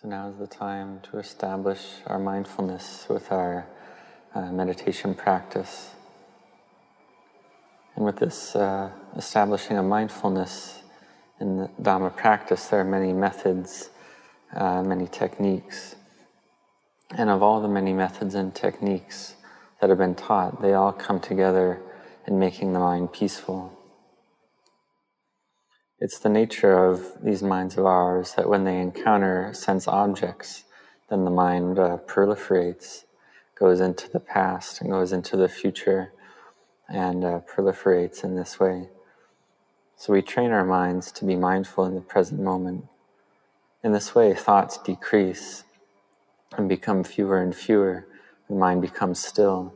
So now is the time to establish our mindfulness with our uh, meditation practice. And with this uh, establishing of mindfulness in the Dhamma practice, there are many methods, uh, many techniques. And of all the many methods and techniques that have been taught, they all come together in making the mind peaceful. It's the nature of these minds of ours that when they encounter sense objects, then the mind uh, proliferates, goes into the past and goes into the future, and uh, proliferates in this way. So we train our minds to be mindful in the present moment. In this way, thoughts decrease and become fewer and fewer. The mind becomes still.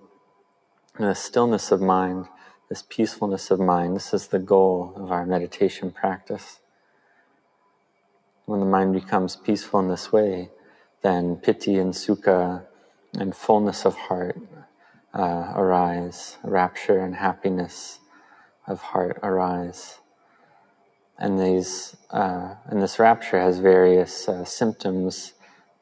And the stillness of mind this peacefulness of mind. This is the goal of our meditation practice. When the mind becomes peaceful in this way, then piti and sukha and fullness of heart uh, arise, rapture and happiness of heart arise. And these, uh, and this rapture has various uh, symptoms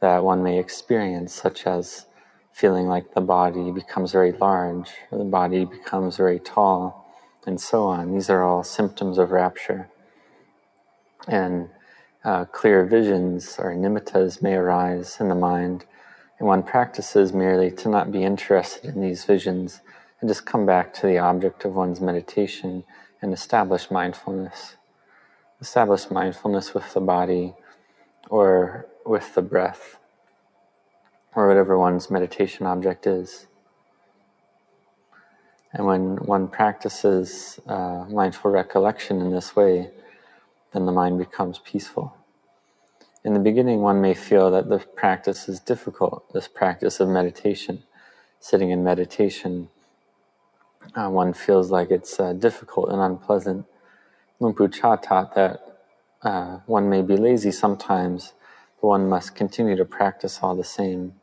that one may experience, such as feeling like the body becomes very large, or the body becomes very tall, and so on. These are all symptoms of rapture. And uh, clear visions or nimittas may arise in the mind, and one practices merely to not be interested in these visions and just come back to the object of one's meditation and establish mindfulness. Establish mindfulness with the body or with the breath or whatever one's meditation object is. And when one practices uh, mindful recollection in this way, then the mind becomes peaceful. In the beginning, one may feel that the practice is difficult, this practice of meditation, sitting in meditation. Uh, one feels like it's uh, difficult and unpleasant. Luang Pu Cha taught that uh, one may be lazy sometimes, but one must continue to practice all the same.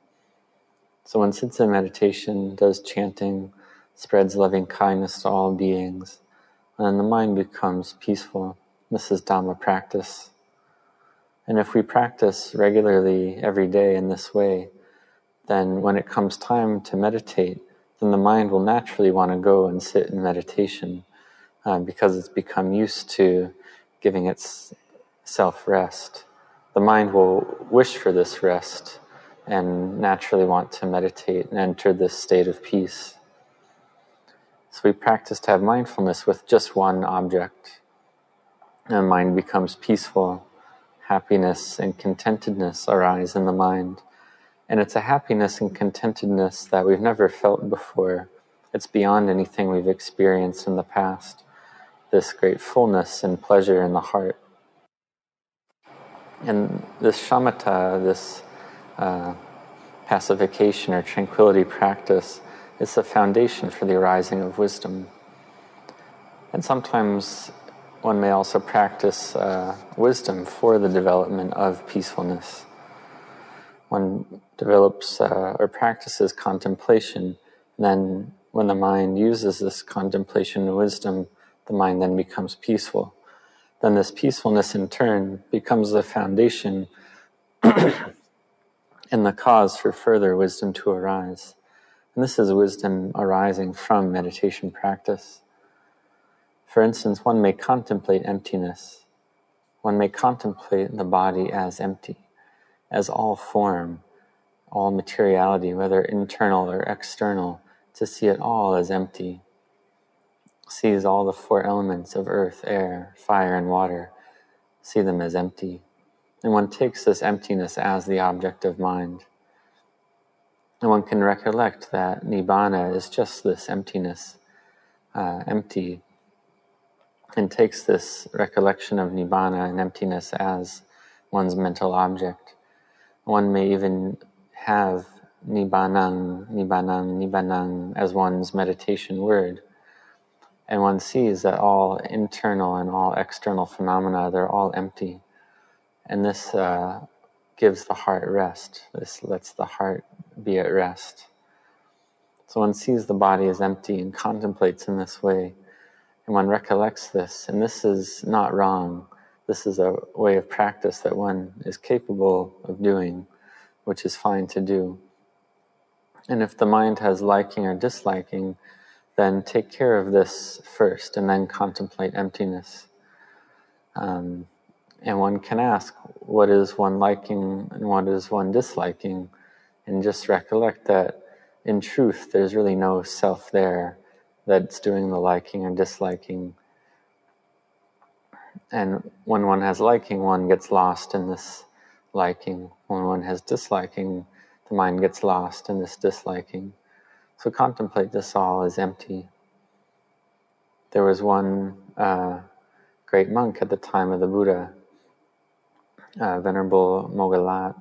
So one sits in meditation, does chanting, spreads loving kindness to all beings, and the mind becomes peaceful. This is Dhamma practice. And if we practice regularly every day in this way, then when it comes time to meditate, then the mind will naturally want to go and sit in meditation uh, because it's become used to giving itself rest. The mind will wish for this rest and naturally want to meditate and enter this state of peace. So we practice to have mindfulness with just one object. And mind becomes peaceful. Happiness and contentedness arise in the mind. And it's a happiness and contentedness that we've never felt before. It's beyond anything we've experienced in the past. This great fullness and pleasure in the heart. And this shamatha, this uh, pacification or tranquility practice is the foundation for the arising of wisdom. And sometimes one may also practice uh, wisdom for the development of peacefulness. One develops uh, or practices contemplation, then when the mind uses this contemplation and wisdom, the mind then becomes peaceful. Then this peacefulness in turn becomes the foundation and the cause for further wisdom to arise. And this is wisdom arising from meditation practice. For instance, one may contemplate emptiness. One may contemplate the body as empty, as all form, all materiality, whether internal or external, to see it all as empty. Sees all the four elements of earth, air, fire, and water, see them as empty. And one takes this emptiness as the object of mind. And one can recollect that Nibbana is just this emptiness, uh, empty, and takes this recollection of Nibbana and emptiness as one's mental object. One may even have Nibbanang, Nibbanang, Nibbanang as one's meditation word. And one sees that all internal and all external phenomena, they're all empty. And this uh, gives the heart rest. This lets the heart be at rest. So one sees the body as empty and contemplates in this way. And one recollects this. And this is not wrong. this is a way of practice that one is capable of doing, which is fine to do. And if the mind has liking or disliking, then take care of this first and then contemplate emptiness. Um, and one can ask, what is one liking and what is one disliking? And just recollect that in truth, there's really no self there that's doing the liking or disliking. And when one has liking, one gets lost in this liking. When one has disliking, the mind gets lost in this disliking. So contemplate this all as empty. There was one uh, great monk at the time of the Buddha, uh, Venerable Moggalat,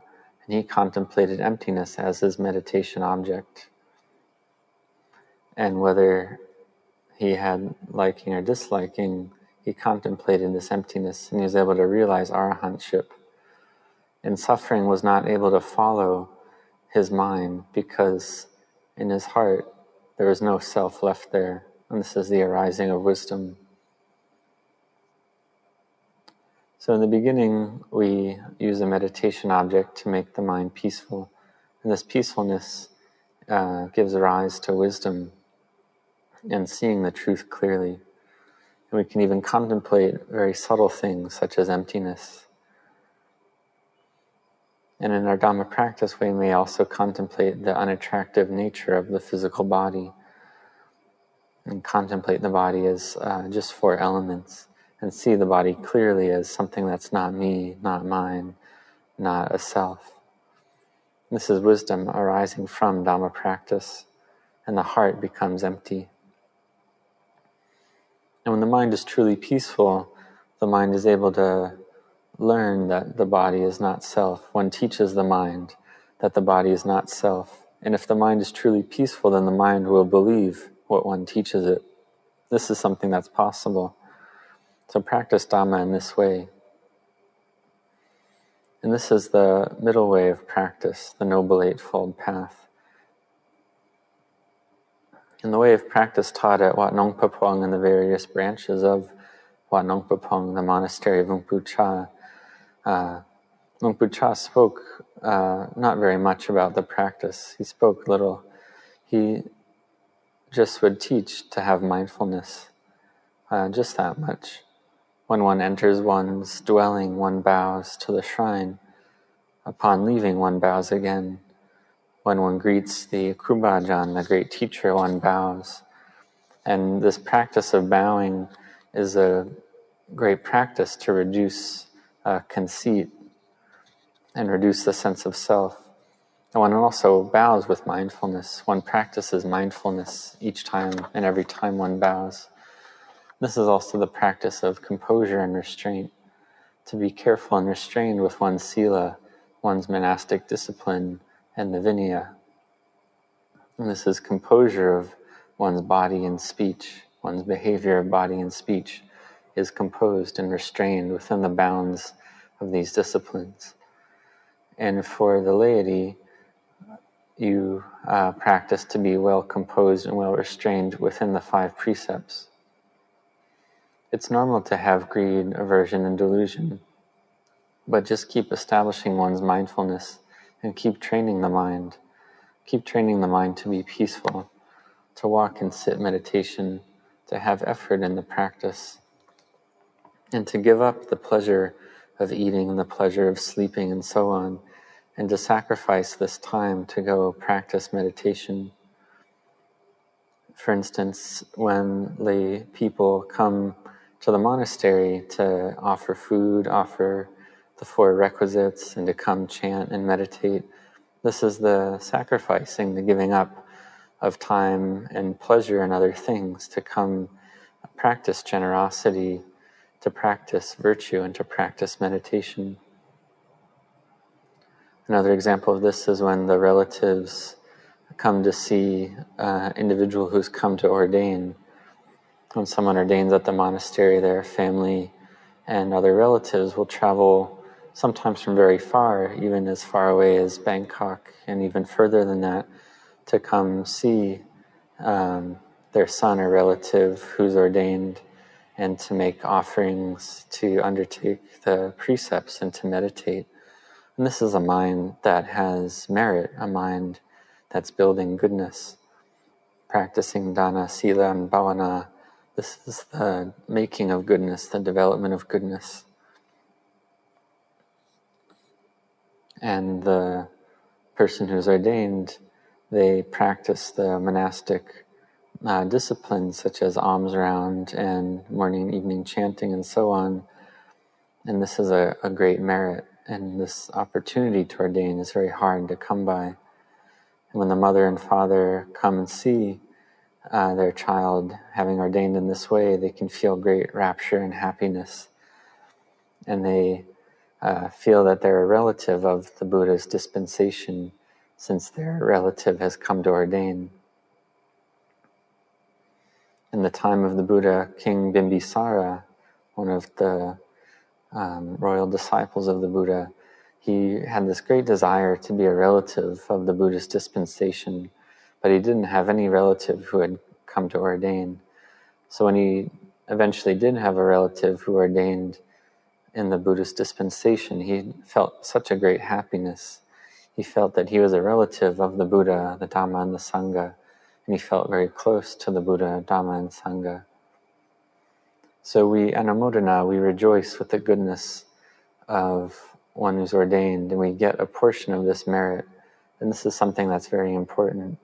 and he contemplated emptiness as his meditation object. And whether he had liking or disliking, he contemplated this emptiness and he was able to realize arahantship. And suffering was not able to follow his mind because in his heart there was no self left there. And this is the arising of wisdom. So, in the beginning, we use a meditation object to make the mind peaceful. And this peacefulness uh, gives rise to wisdom and seeing the truth clearly. And we can even contemplate very subtle things such as emptiness. And in our Dhamma practice, we may also contemplate the unattractive nature of the physical body and contemplate the body as uh, just four elements and see the body clearly as something that's not me, not mine, not a self. This is wisdom arising from Dhamma practice, and the heart becomes empty. And when the mind is truly peaceful, the mind is able to learn that the body is not self. One teaches the mind that the body is not self. And if the mind is truly peaceful, then the mind will believe what one teaches it. This is something that's possible. So practice Dhamma in this way. And this is the middle way of practice, the Noble Eightfold Path. In the way of practice taught at Wat Nong Pah Pong and the various branches of Wat Nong Pah Pong, the monastery of Luang Pu Cha, uh, Luang Cha spoke uh, not very much about the practice. He spoke little. He just would teach to have mindfulness, uh, just that much. When one enters one's dwelling, one bows to the shrine. Upon leaving, one bows again. When one greets the Krubajan, the great teacher, one bows. And this practice of bowing is a great practice to reduce uh, conceit and reduce the sense of self. And one also bows with mindfulness. One practices mindfulness each time and every time one bows. This is also the practice of composure and restraint. To be careful and restrained with one's sila, one's monastic discipline, and the vinaya. And this is composure of one's body and speech, one's behavior of body and speech is composed and restrained within the bounds of these disciplines. And for the laity, you uh, practice to be well composed and well restrained within the five precepts. It's normal to have greed, aversion, and delusion, but just keep establishing one's mindfulness and keep training the mind. Keep training the mind to be peaceful, to walk and sit meditation, to have effort in the practice and to give up the pleasure of eating and the pleasure of sleeping and so on, and to sacrifice this time to go practice meditation. For instance, when lay people come to the monastery to offer food, offer the four requisites, and to come chant and meditate, this is the sacrificing, the giving up of time and pleasure and other things to come practice generosity to practice virtue and to practice meditation. Another example of this is when the relatives come to see an individual who's come to ordain. When someone ordains at the monastery, their family and other relatives will travel sometimes from very far, even as far away as Bangkok, and even further than that, to come see um, their son or relative who's ordained and to make offerings, to undertake the precepts, and to meditate. And this is a mind that has merit, a mind that's building goodness, practicing dana, sila, and bhavana. This is the making of goodness, the development of goodness. And the person who's ordained, they practice the monastic uh, disciplines such as alms round and morning and evening chanting and so on. And this is a, a great merit. And this opportunity to ordain is very hard to come by. And when the mother and father come and see uh, their child having ordained in this way, they can feel great rapture and happiness. And they uh, feel that they're a relative of the Buddha's dispensation since their relative has come to ordain. In the time of the Buddha, King Bimbisara, one of the um, royal disciples of the Buddha, he had this great desire to be a relative of the Buddhist dispensation, but he didn't have any relative who had come to ordain. So when he eventually did have a relative who ordained in the Buddhist dispensation, he felt such a great happiness. He felt that he was a relative of the Buddha, the Dhamma, and the Sangha, and he felt very close to the Buddha, Dhamma, and Sangha. So we anumodana, we rejoice with the goodness of one who's ordained, and we get a portion of this merit. And this is something that's very important.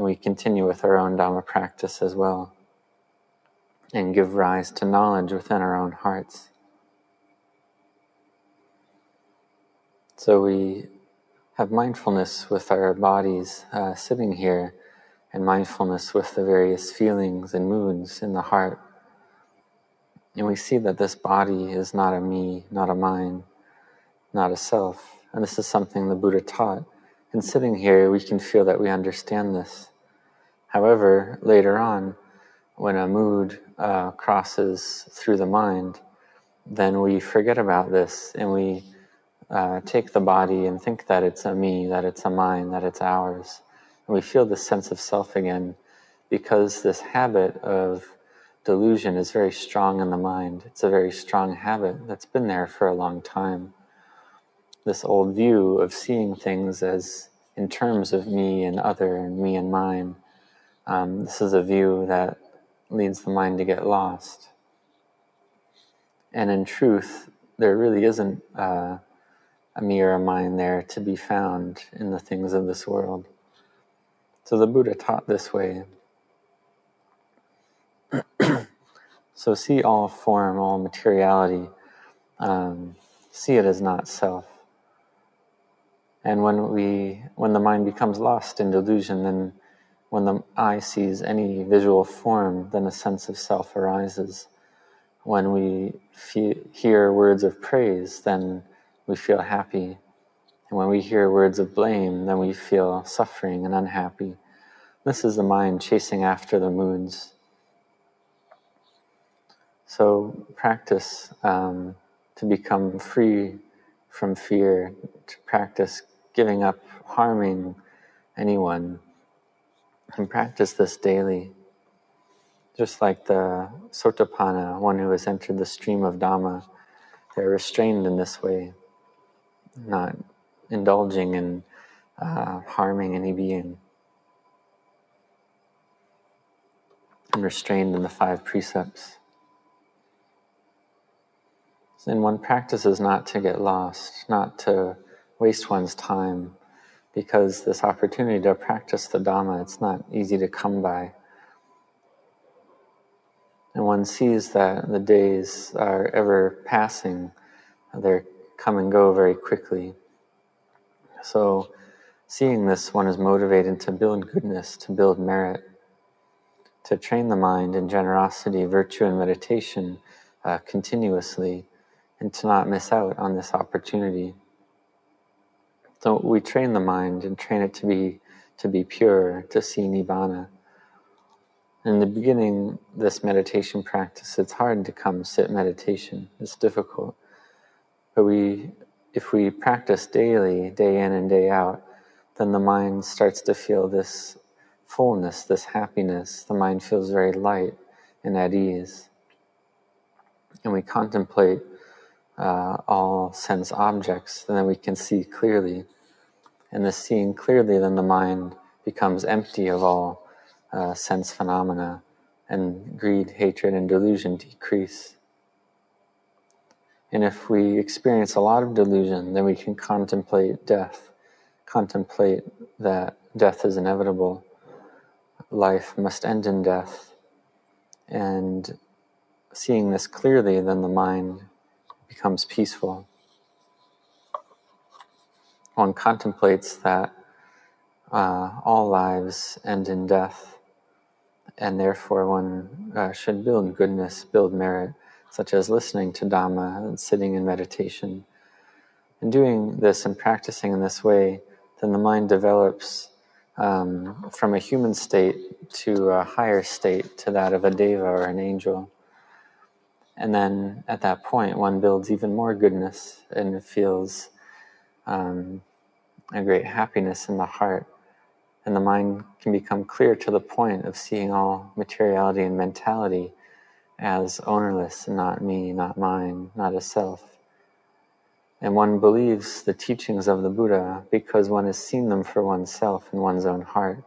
And we continue with our own Dhamma practice as well, and give rise to knowledge within our own hearts. So we have mindfulness with our bodies uh, sitting here, and mindfulness with the various feelings and moods in the heart. And we see that this body is not a me, not a mine, not a self. And this is something the Buddha taught. And sitting here, we can feel that we understand this. However, later on, when a mood uh, crosses through the mind, then we forget about this and we uh, take the body and think that it's a me, that it's a mine, that it's ours. And we feel this sense of self again because this habit of delusion is very strong in the mind. It's a very strong habit that's been there for a long time. This old view of seeing things as in terms of me and other and me and mine. Um, this is a view that leads the mind to get lost. And in truth, there really isn't uh, a mirror mind there to be found in the things of this world. So the Buddha taught this way. so see all form, all materiality, um, see it as not self. And when we, when the mind becomes lost in delusion, then when the eye sees any visual form, then a sense of self arises. When we fe- hear words of praise, then we feel happy. And when we hear words of blame, then we feel suffering and unhappy. This is the mind chasing after the moods. So practice um, to become free from fear, to practice giving up harming anyone, and practice this daily. Just like the Sotapanna, one who has entered the stream of Dhamma, they're restrained in this way not indulging in uh, harming any being. And restrained in the five precepts. And one practices not to get lost, not to waste one's time, because this opportunity to practice the Dhamma, it's not easy to come by. And one sees that the days are ever passing, they're come and go very quickly. So, seeing this, one is motivated to build goodness, to build merit, to train the mind in generosity, virtue, and meditation uh, continuously, and to not miss out on this opportunity. So we train the mind and train it to be to be pure, to see nibbana. In the beginning, this meditation practice, it's hard to come sit meditation. It's difficult. But we, if we practice daily, day in and day out, then the mind starts to feel this fullness, this happiness. The mind feels very light and at ease. and we contemplate uh, all sense objects, then we can see clearly. And the seeing clearly, then the mind becomes empty of all uh, sense phenomena, and greed, hatred, and delusion decrease. And if we experience a lot of delusion, then we can contemplate death, contemplate that death is inevitable, life must end in death. And seeing this clearly, then the mind becomes peaceful. One contemplates that uh, all lives end in death, and therefore one uh, should build goodness, build merit, such as listening to Dhamma and sitting in meditation. And doing this and practicing in this way, then the mind develops um, from a human state to a higher state, to that of a deva or an angel. And then at that point, one builds even more goodness and feels um, a great happiness in the heart. And the mind can become clear to the point of seeing all materiality and mentality as ownerless, not me, not mine, not a self. And one believes the teachings of the Buddha because one has seen them for oneself in one's own heart.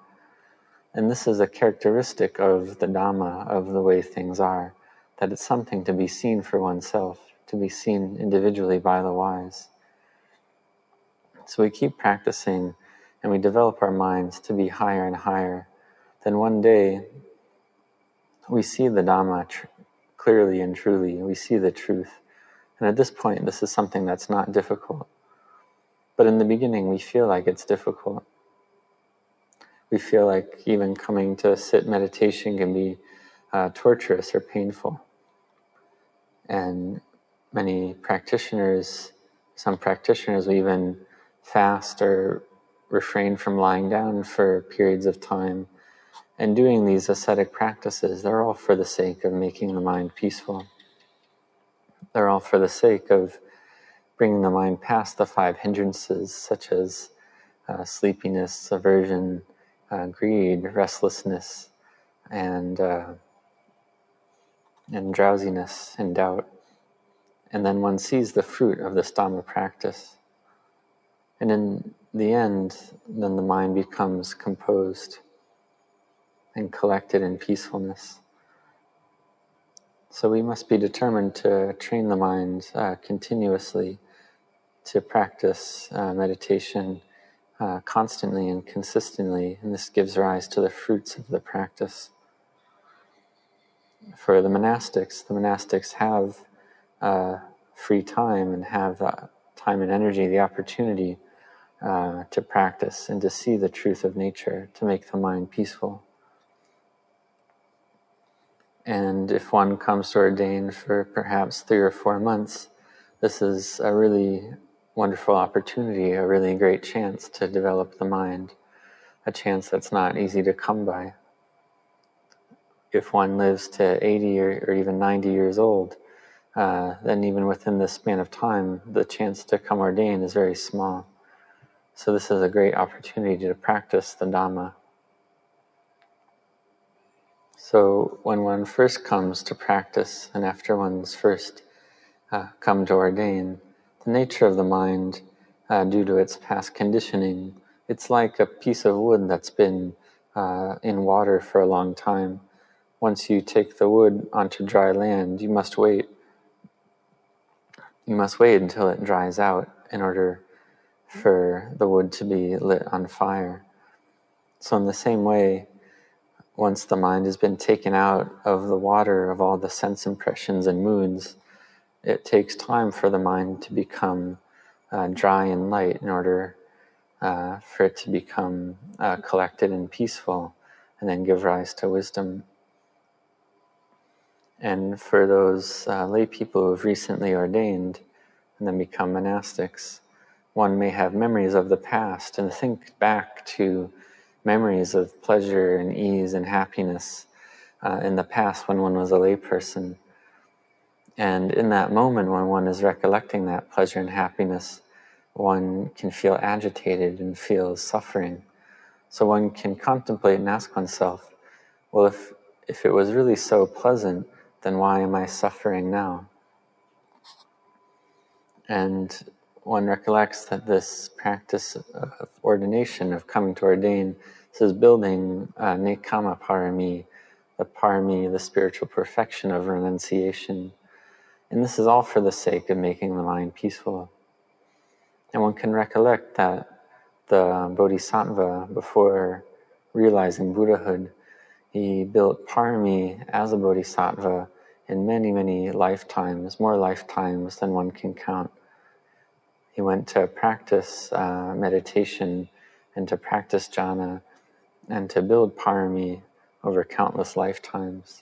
And this is a characteristic of the Dhamma, of the way things are, that it's something to be seen for oneself, to be seen individually by the wise. So we keep practicing and we develop our minds to be higher and higher. Then one day we see the Dhamma tr- clearly and truly, we see the truth. And at this point, this is something that's not difficult. But in the beginning, we feel like it's difficult. We feel like even coming to sit meditation can be uh, torturous or painful. And many practitioners, some practitioners will even fast or refrain from lying down for periods of time. And doing these ascetic practices, they're all for the sake of making the mind peaceful. They're all for the sake of bringing the mind past the five hindrances, such as uh, sleepiness, aversion, uh, greed, restlessness, and uh, and drowsiness and doubt. And then one sees the fruit of this Dhamma practice. And in the end, then the mind becomes composed and collected in peacefulness. So we must be determined to train the mind uh, continuously to practice uh, meditation uh, constantly and consistently, and this gives rise to the fruits of the practice. For the monastics, the monastics have uh, free time and have the time and energy, the opportunity uh, to practice and to see the truth of nature, to make the mind peaceful. And if one comes to ordain for perhaps three or four months, this is a really wonderful opportunity, a really great chance to develop the mind, a chance that's not easy to come by. If one lives to 80 or, or even 90 years old, uh, then even within this span of time, the chance to come ordain is very small. So this is a great opportunity to practice the Dhamma. So when one first comes to practice and after one's first uh, come to ordain, the nature of the mind, uh, due to its past conditioning, it's like a piece of wood that's been uh, in water for a long time. Once you take the wood onto dry land, you must wait. You must wait until it dries out in order for the wood to be lit on fire. So, in the same way, once the mind has been taken out of the water of all the sense impressions and moods, it takes time for the mind to become uh, dry and light in order uh, for it to become uh, collected and peaceful and then give rise to wisdom. And for those uh, lay people who have recently ordained and then become monastics, one may have memories of the past and think back to memories of pleasure and ease and happiness uh, in the past when one was a layperson. And in that moment, when one is recollecting that pleasure and happiness, one can feel agitated and feel suffering. So one can contemplate and ask oneself, well, if, if it was really so pleasant, then why am I suffering now? And one recollects that this practice of ordination, of coming to ordain, this is building uh, nekkhamma parami, the parami, the spiritual perfection of renunciation. And this is all for the sake of making the mind peaceful. And one can recollect that the Bodhisattva, before realizing Buddhahood, he built parami as a Bodhisattva in many, many lifetimes, more lifetimes than one can count. He went to practice uh, meditation and to practice jhana and to build parami over countless lifetimes.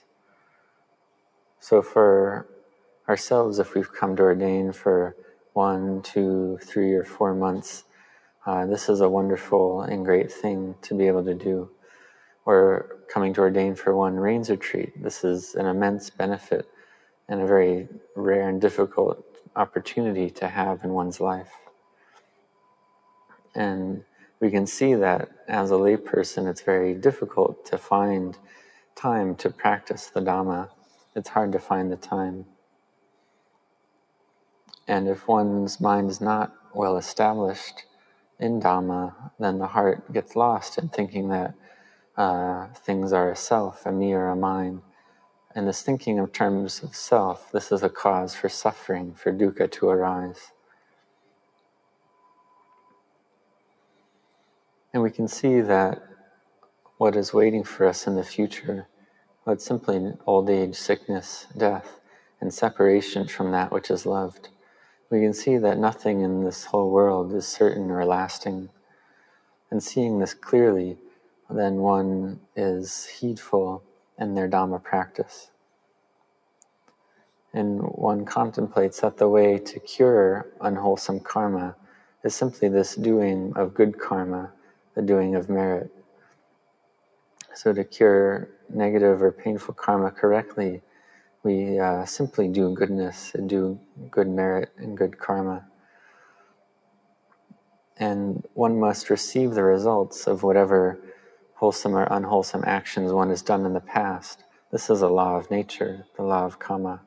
So, for ourselves, if we've come to ordain for one, two, three, or four months, uh, this is a wonderful and great thing to be able to do. Or coming to ordain for one rains retreat, this is an immense benefit and a very rare and difficult opportunity to have in one's life. And we can see that as a layperson, it's very difficult to find time to practice the Dhamma. It's hard to find the time. And if one's mind is not well established in Dhamma, then the heart gets lost in thinking that uh, things are a self, a me, or a mine. And this thinking in terms of self, this is a cause for suffering, for dukkha to arise. And we can see that what is waiting for us in the future, well, it's simply old age, sickness, death, and separation from that which is loved. We can see that nothing in this whole world is certain or lasting. And seeing this clearly, then one is heedful in their Dhamma practice. And one contemplates that the way to cure unwholesome karma is simply this doing of good karma the doing of merit. So, to cure negative or painful karma correctly, we uh, simply do goodness and do good merit and good karma. And one must receive the results of whatever wholesome or unwholesome actions one has done in the past. This is a law of nature, the law of karma.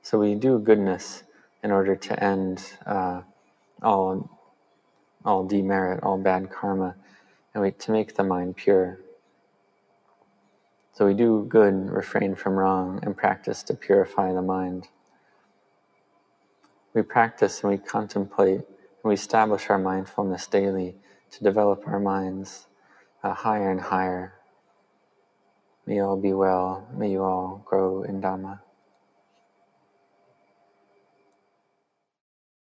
So we do goodness in order to end uh, all all demerit, all bad karma, and we, to make the mind pure. So we do good, refrain from wrong, and practice to purify the mind. We practice and we contemplate and we establish our mindfulness daily to develop our minds uh, higher and higher. May you all be well. May you all grow in Dhamma.